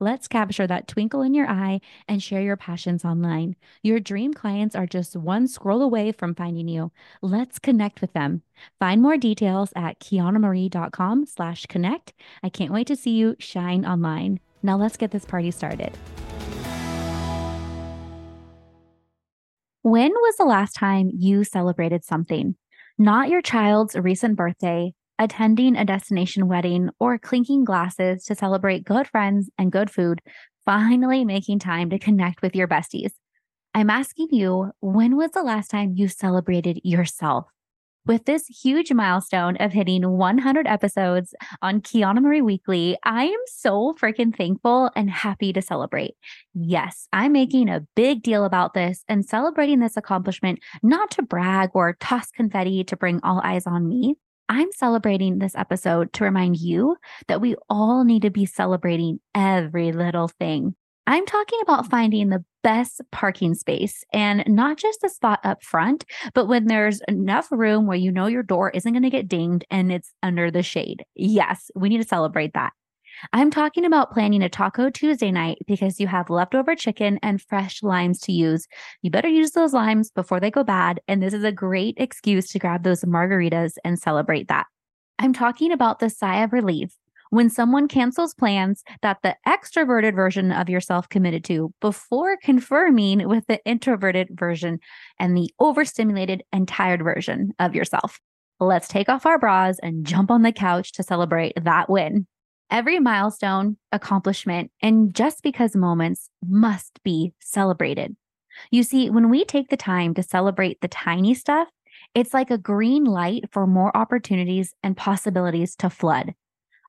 Let's capture that twinkle in your eye and share your passions online. Your dream clients are just one scroll away from finding you. Let's connect with them. Find more details at quiannamarie.com slash connect. I can't wait to see you shine online. Now let's get this party started. When was the last time you celebrated something? Not your child's recent birthday, attending a destination wedding, or clinking glasses to celebrate good friends and good food, finally making time to connect with your besties. I'm asking you, when was the last time you celebrated yourself? With this huge milestone of hitting 100 episodes on Quianna Marie Weekly, I am so freaking thankful and happy to celebrate. Yes, I'm making a big deal about this and celebrating this accomplishment, not to brag or toss confetti to bring all eyes on me, I'm celebrating this episode to remind you that we all need to be celebrating every little thing. I'm talking about finding the best parking space and not just the spot up front, but when there's enough room where you know your door isn't going to get dinged and it's under the shade. Yes, we need to celebrate that. I'm talking about planning a Taco Tuesday night because you have leftover chicken and fresh limes to use. You better use those limes before they go bad. And this is a great excuse to grab those margaritas and celebrate that. I'm talking about the sigh of relief when someone cancels plans that the extroverted version of yourself committed to before confirming with the introverted version and the overstimulated and tired version of yourself. Let's take off our bras and jump on the couch to celebrate that win. Every milestone, accomplishment, and just because moments must be celebrated. You see, when we take the time to celebrate the tiny stuff, it's like a green light for more opportunities and possibilities to flood.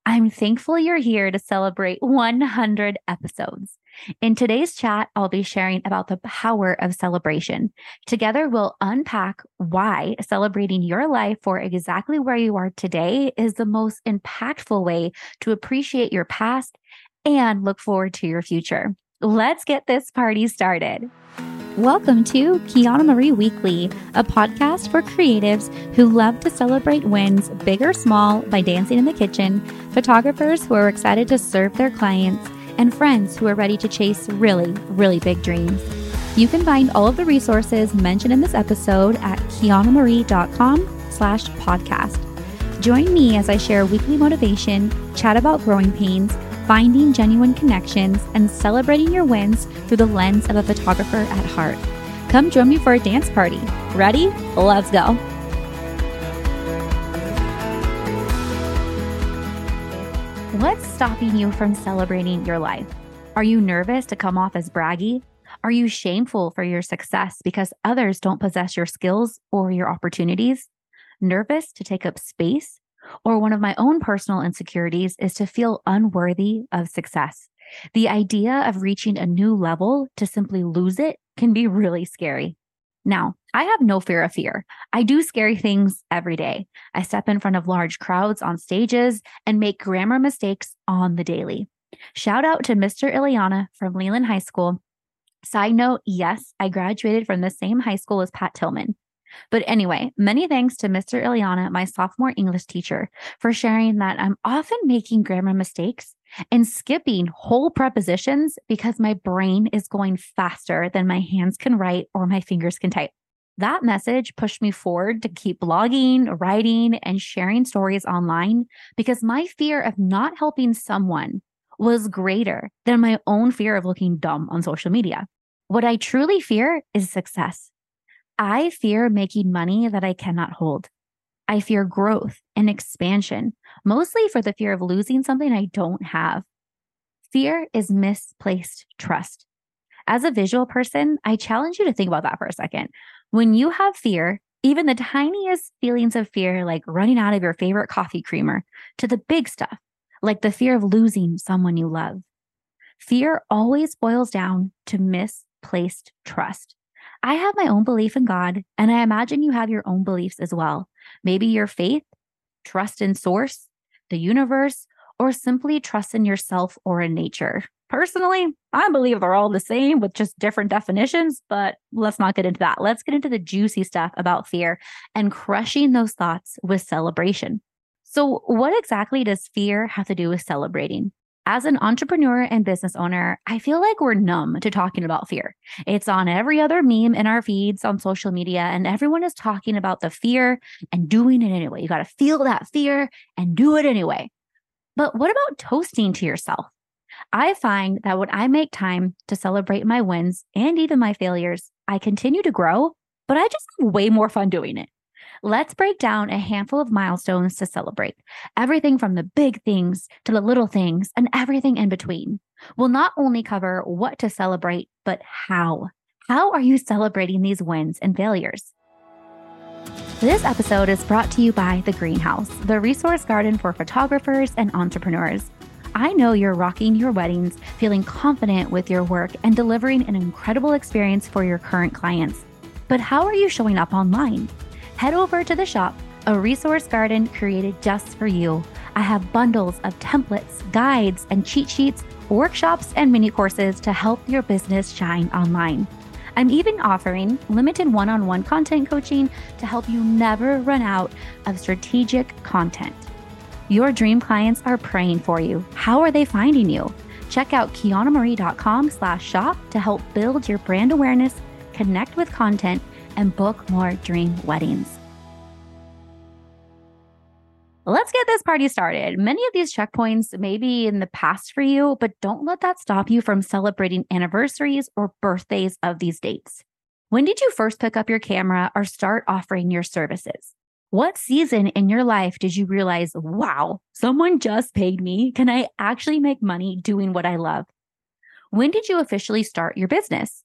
I'm thankful you're here to celebrate 100 episodes. In today's chat, I'll be sharing about the power of celebration. Together, we'll unpack why celebrating your life for exactly where you are today is the most impactful way to appreciate your past and look forward to your future. Let's get this party started. Welcome to Quianna Marie Weekly, a podcast for creatives who love to celebrate wins, big or small, by dancing in the kitchen, photographers who are excited to serve their clients, and friends who are ready to chase really, really big dreams. You can find all of the resources mentioned in this episode at quiannamarie.com slash podcast. Join me as I share weekly motivation, chat about growing pains, finding genuine connections, and celebrating your wins through the lens of a photographer at heart. Come join me for a dance party. Ready? Let's go. What's stopping you from celebrating your life? Are you nervous to come off as braggy? Are you shameful for your success because others don't possess your skills or your opportunities? Nervous to take up space or one of my own personal insecurities is to feel unworthy of success. The idea of reaching a new level to simply lose it can be really scary. Now, I have no fear of fear. I do scary things every day. I step in front of large crowds on stages and make grammar mistakes on the daily. Shout out to Mr. Ileana from Leland High School. Side note, yes, I graduated from the same high school as Pat Tillman. But anyway, many thanks to Mr. Ileana, my sophomore English teacher, for sharing that I'm often making grammar mistakes and skipping whole prepositions because my brain is going faster than my hands can write or my fingers can type. That message pushed me forward to keep blogging, writing, and sharing stories online because my fear of not helping someone was greater than my own fear of looking dumb on social media. What I truly fear is success. I fear making money that I cannot hold. I fear growth and expansion, mostly for the fear of losing something I don't have. Fear is misplaced trust. As a visual person, I challenge you to think about that for a second. When you have fear, even the tiniest feelings of fear, like running out of your favorite coffee creamer, to the big stuff, like the fear of losing someone you love. Fear always boils down to misplaced trust. I have my own belief in God, and I imagine you have your own beliefs as well. Maybe your faith, trust in source, the universe, or simply trust in yourself or in nature. Personally, I believe they're all the same with just different definitions, but let's not get into that. Let's get into the juicy stuff about fear and crushing those thoughts with celebration. So, what exactly does fear have to do with celebrating? As an entrepreneur and business owner, I feel like we're numb to talking about fear. It's on every other meme in our feeds on social media, and everyone is talking about the fear and doing it anyway. You got to feel that fear and do it anyway. But what about toasting to yourself? I find that when I make time to celebrate my wins and even my failures, I continue to grow, but I just have way more fun doing it. Let's break down a handful of milestones to celebrate. Everything from the big things to the little things and everything in between. We'll not only cover what to celebrate, but how. How are you celebrating these wins and failures? This episode is brought to you by The Greenhouse, the resource garden for photographers and entrepreneurs. I know you're rocking your weddings, feeling confident with your work, and delivering an incredible experience for your current clients. But how are you showing up online? Head over to the shop, a resource garden created just for you. I have bundles of templates, guides, and cheat sheets, workshops, and mini courses to help your business shine online. I'm even offering limited one on one content coaching to help you never run out of strategic content. Your dream clients are praying for you. How are they finding you? Check out quiannamarie.com slash shop to help build your brand awareness, connect with content, and book more dream weddings. Let's get this party started. Many of these checkpoints may be in the past for you, but don't let that stop you from celebrating anniversaries or birthdays of these dates. When did you first pick up your camera or start offering your services? What season in your life did you realize, wow, someone just paid me? Can I actually make money doing what I love? When did you officially start your business?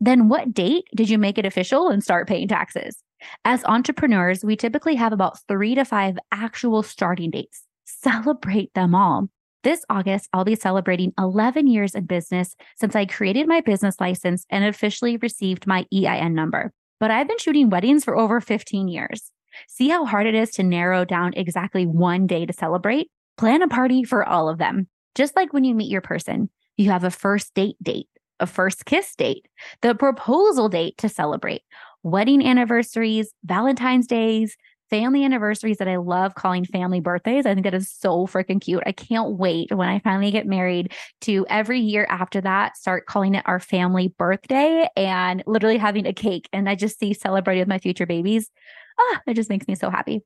Then what date did you make it official and start paying taxes? As entrepreneurs, we typically have about three to five actual starting dates. Celebrate them all. This August, I'll be celebrating 11 years in business since I created my business license and officially received my EIN number. But I've been shooting weddings for over 15 years. See how hard it is to narrow down exactly one day to celebrate? Plan a party for all of them. Just like when you meet your person, you have a first date date, a first kiss date, the proposal date to celebrate, wedding anniversaries, Valentine's days, family anniversaries that I love calling family birthdays. I think that is so freaking cute. I can't wait when I finally get married to every year after that start calling it our family birthday and literally having a cake. And I just see celebrating with my future babies ah, it just makes me so happy.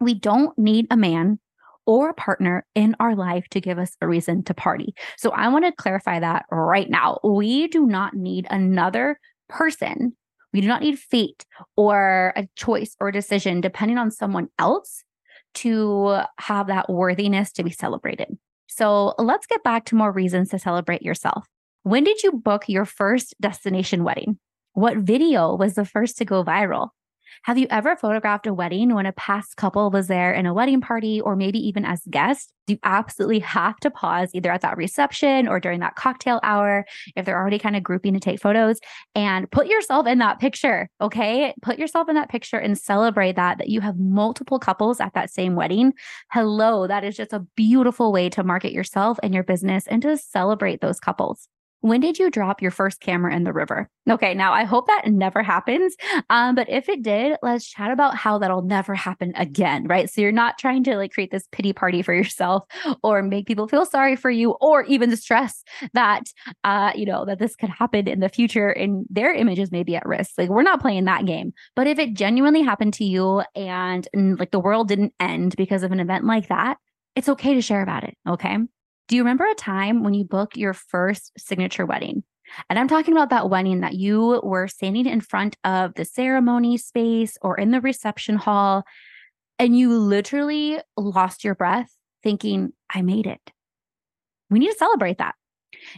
We don't need a man or a partner in our life to give us a reason to party. So I want to clarify that right now. We do not need another person. We do not need fate or a choice or decision depending on someone else to have that worthiness to be celebrated. So let's get back to more reasons to celebrate yourself. When did you book your first destination wedding? What video was the first to go viral? Have you ever photographed a wedding when a past couple was there in a wedding party or maybe even as guests? You absolutely have to pause either at that reception or during that cocktail hour if they're already kind of grouping to take photos and put yourself in that picture. Okay. Put yourself in that picture and celebrate that, that you have multiple couples at that same wedding. Hello. That is just a beautiful way to market yourself and your business and to celebrate those couples. When did you drop your first camera in the river? Okay, now I hope that never happens. Um, but if it did, let's chat about how that'll never happen again, right? So you're not trying to like create this pity party for yourself or make people feel sorry for you or even stress that uh, you know, that this could happen in the future and their images may be at risk. Like we're not playing that game. But if it genuinely happened to you and, and like the world didn't end because of an event like that, it's okay to share about it. Okay. Do you remember a time when you booked your first signature wedding? And I'm talking about that wedding that you were standing in front of the ceremony space or in the reception hall, and you literally lost your breath thinking, I made it. We need to celebrate that.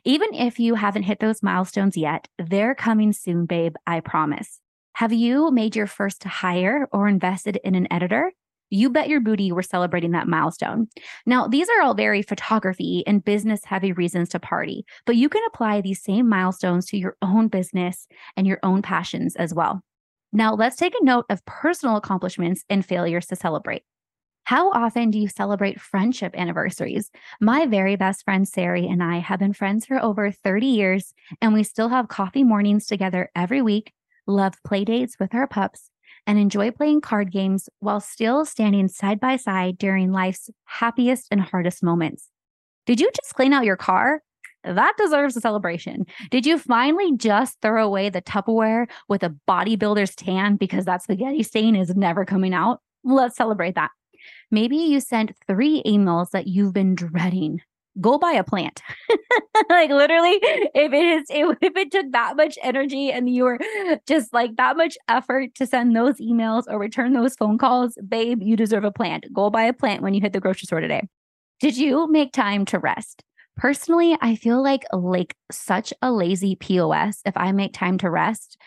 Even if you haven't hit those milestones yet, they're coming soon, babe. I promise. Have you made your first hire or invested in an editor? You bet your booty we're celebrating that milestone. Now, these are all very photography and business heavy reasons to party, but you can apply these same milestones to your own business and your own passions as well. Now, let's take a note of personal accomplishments and failures to celebrate. How often do you celebrate friendship anniversaries? My very best friend, Sari, and I have been friends for over 30 years, and we still have coffee mornings together every week, love play dates with our pups, and enjoy playing card games while still standing side by side during life's happiest and hardest moments. Did you just clean out your car? That deserves a celebration. Did you finally just throw away the Tupperware with a bodybuilder's tan because that spaghetti stain is never coming out? Let's celebrate that. Maybe you sent three emails that you've been dreading. Go buy a plant. like literally, if it is if it took that much energy and you were just like that much effort to send those emails or return those phone calls, babe, you deserve a plant. Go buy a plant when you hit the grocery store today. Did you make time to rest? Personally, I feel like like such a lazy POS if I make time to rest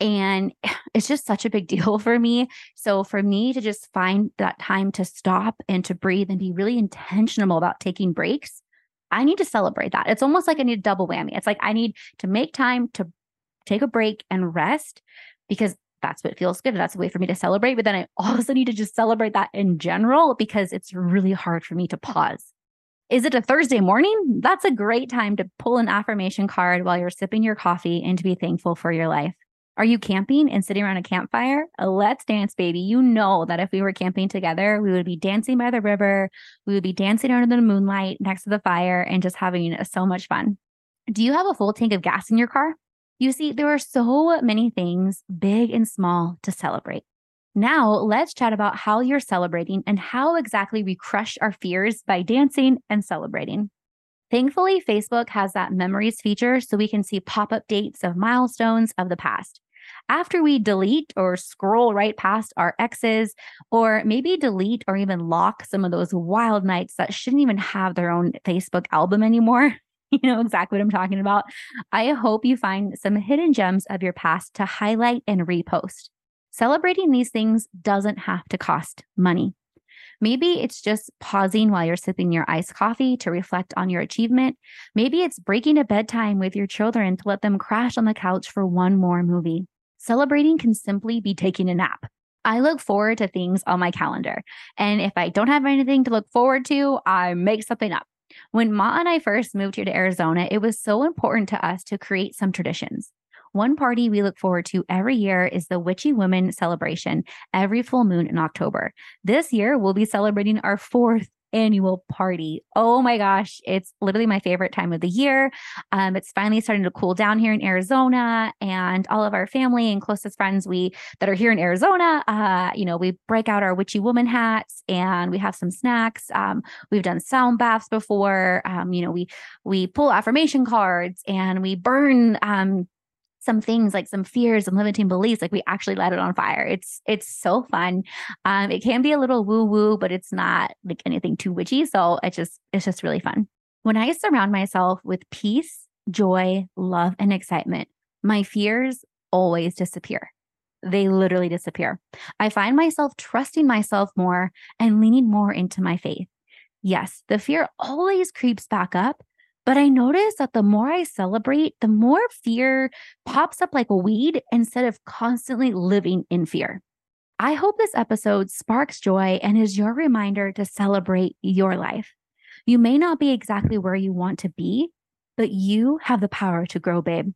and it's just such a big deal for me. So, for me to just find that time to stop and to breathe and be really intentional about taking breaks, I need to celebrate that. It's almost like I need a double whammy. It's like I need to make time to take a break and rest because that's what feels good. That's a way for me to celebrate. But then I also need to just celebrate that in general because it's really hard for me to pause. Is it a Thursday morning? That's a great time to pull an affirmation card while you're sipping your coffee and to be thankful for your life. Are you camping and sitting around a campfire? Let's dance, baby. You know that if we were camping together, we would be dancing by the river. We would be dancing under the moonlight next to the fire and just having so much fun. Do you have a full tank of gas in your car? You see, there are so many things, big and small, to celebrate. Now, let's chat about how you're celebrating and how exactly we crush our fears by dancing and celebrating. Thankfully, Facebook has that memories feature so we can see pop up dates of milestones of the past after we delete or scroll right past our exes, or maybe delete or even lock some of those wild nights that shouldn't even have their own Facebook album anymore. You know exactly what I'm talking about. I hope you find some hidden gems of your past to highlight and repost. Celebrating these things doesn't have to cost money. Maybe it's just pausing while you're sipping your iced coffee to reflect on your achievement. Maybe it's breaking a bedtime with your children to let them crash on the couch for one more movie. Celebrating can simply be taking a nap. I look forward to things on my calendar. And if I don't have anything to look forward to, I make something up. When Ma and I first moved here to Arizona, it was so important to us to create some traditions. One party we look forward to every year is the Witchy Women celebration every full moon in October. This year, we'll be celebrating our fourth annual party. Oh my gosh, it's literally my favorite time of the year. Um, it's finally starting to cool down here in Arizona, and all of our family and closest friends we that are here in Arizona, uh, you know, we break out our witchy woman hats and we have some snacks. Um, we've done sound baths before. Um, you know, we we pull affirmation cards and we burn um some things like some fears and limiting beliefs like we actually light it on fire. It's it's so fun. Um it can be a little woo woo but it's not like anything too witchy. So it's just it's just really fun. When i surround myself with peace joy love and excitement my fears always disappear. They literally disappear. I find myself trusting myself more and leaning more into my faith. Yes the fear always creeps back up but I notice that the more I celebrate, the more fear pops up like a weed instead of constantly living in fear. I hope this episode sparks joy and is your reminder to celebrate your life. You may not be exactly where you want to be, but you have the power to grow, babe.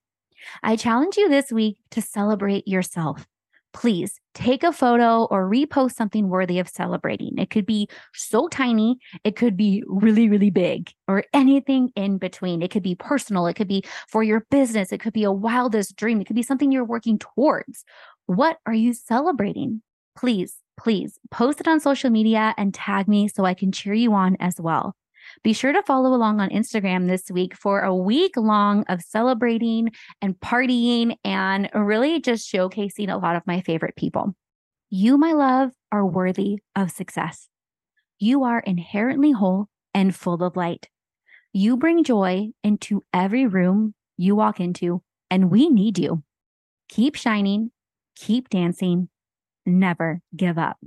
I challenge you this week to celebrate yourself please take a photo or repost something worthy of celebrating. It could be so tiny, it could be really, really big, or anything in between. It could be personal, it could be for your business, it could be a wildest dream, it could be something you're working towards. What are you celebrating? Please, please post it on social media and tag me so I can cheer you on as well. Be sure to follow along on Instagram this week for a week long of celebrating and partying and really just showcasing a lot of my favorite people. You, my love, are worthy of success. You are inherently whole and full of light. You bring joy into every room you walk into, and we need you. Keep shining, keep dancing, never give up.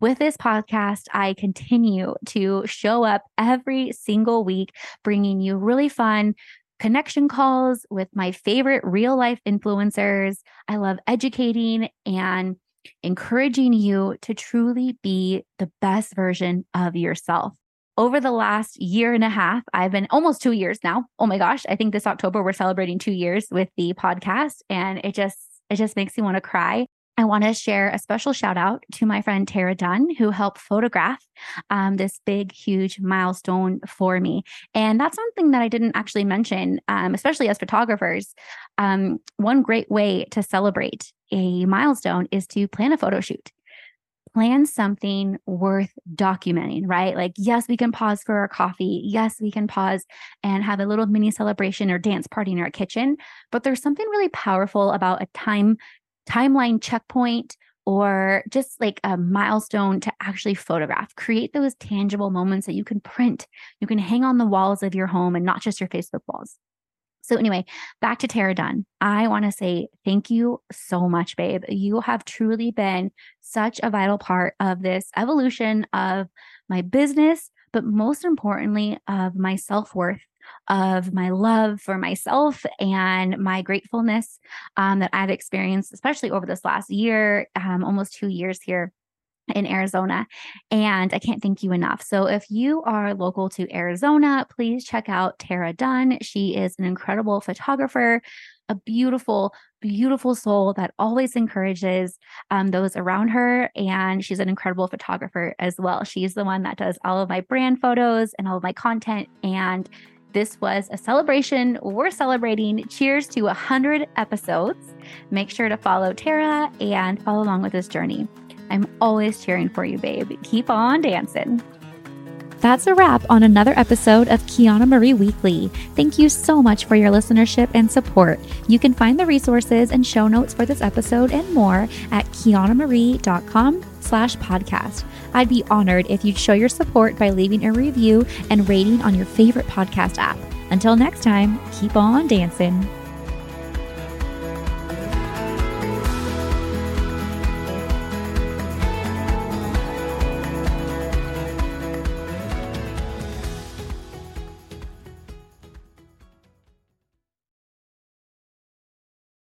With this podcast, I continue to show up every single week, bringing you really fun connection calls with my favorite real life influencers. I love educating and encouraging you to truly be the best version of yourself. Over the last year and a half, I've been almost two years now. Oh my gosh, I think this October we're celebrating two years with the podcast, and it just it just makes me want to cry. I want to share a special shout out to my friend Tara Dunn, who helped photograph um, this big, huge milestone for me. And that's something that I didn't actually mention, um, especially as photographers. Um, one great way to celebrate a milestone is to plan a photo shoot. Plan something worth documenting, right? Like, yes, we can pause for our coffee. Yes, we can pause and have a little mini celebration or dance party in our kitchen. But there's something really powerful about a time timeline checkpoint or just like a milestone to actually photograph. Create those tangible moments that you can print, you can hang on the walls of your home and not just your Facebook walls. So, anyway, back to Tara Dunn. I want to say thank you so much, babe. You have truly been such a vital part of this evolution of my business, but most importantly, of my self worth of my love for myself and my gratefulness um, that I've experienced, especially over this last year, um, almost two years here in Arizona. And I can't thank you enough. So if you are local to Arizona, please check out Tara Dunn. She is an incredible photographer, a beautiful, beautiful soul that always encourages um, those around her. And she's an incredible photographer as well. She's the one that does all of my brand photos and all of my content. And this was a celebration. We're celebrating. Cheers to 100 episodes. Make sure to follow Tara and follow along with this journey. I'm always cheering for you, babe. Keep on dancing. That's a wrap on another episode of Quianna Marie Weekly. Thank you so much for your listenership and support. You can find the resources and show notes for this episode and more at quiannamarie.com slash podcast. I'd be honored if you'd show your support by leaving a review and rating on your favorite podcast app. Until next time, keep on dancing.